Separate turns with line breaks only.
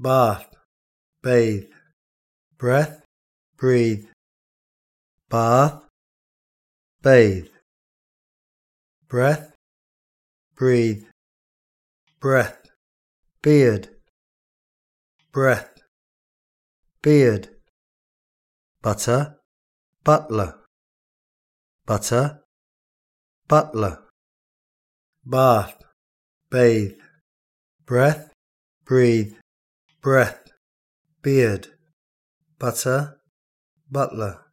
bath, bathe, breath, breathe, bath, bathe, breath, breathe, breath, beard, breath, beard, butter, butler, butter, butler, bath, bathe, breath, breathe, breath, beard, butter, butler.